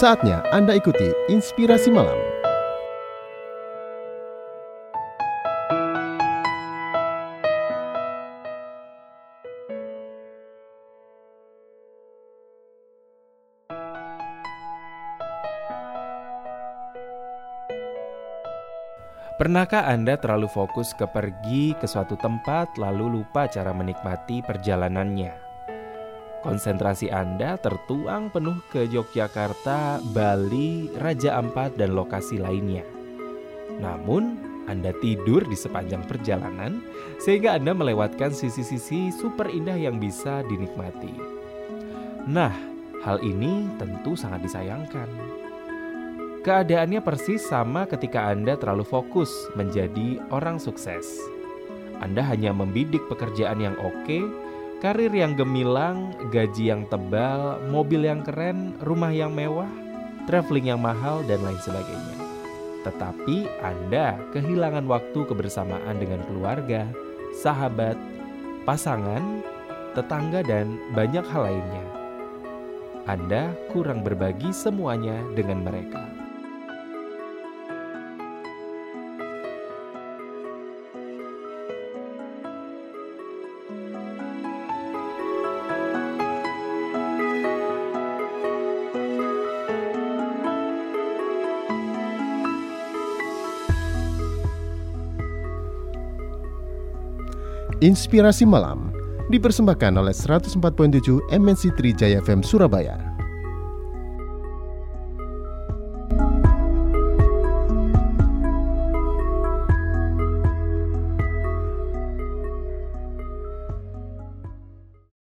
Saatnya Anda ikuti Inspirasi Malam. Pernahkah Anda terlalu fokus ke pergi ke suatu tempat lalu lupa cara menikmati perjalanannya? Konsentrasi Anda tertuang penuh ke Yogyakarta, Bali, Raja Ampat, dan lokasi lainnya. Namun, Anda tidur di sepanjang perjalanan sehingga Anda melewatkan sisi-sisi super indah yang bisa dinikmati. Nah, hal ini tentu sangat disayangkan. Keadaannya persis sama ketika Anda terlalu fokus menjadi orang sukses. Anda hanya membidik pekerjaan yang oke, karir yang gemilang, gaji yang tebal, mobil yang keren, rumah yang mewah, traveling yang mahal, dan lain sebagainya. Tetapi Anda kehilangan waktu kebersamaan dengan keluarga, sahabat, pasangan, tetangga, dan banyak hal lainnya. Anda kurang berbagi semuanya dengan mereka. Inspirasi Malam dipersembahkan oleh 104.7 MNC Trijaya FM Surabaya.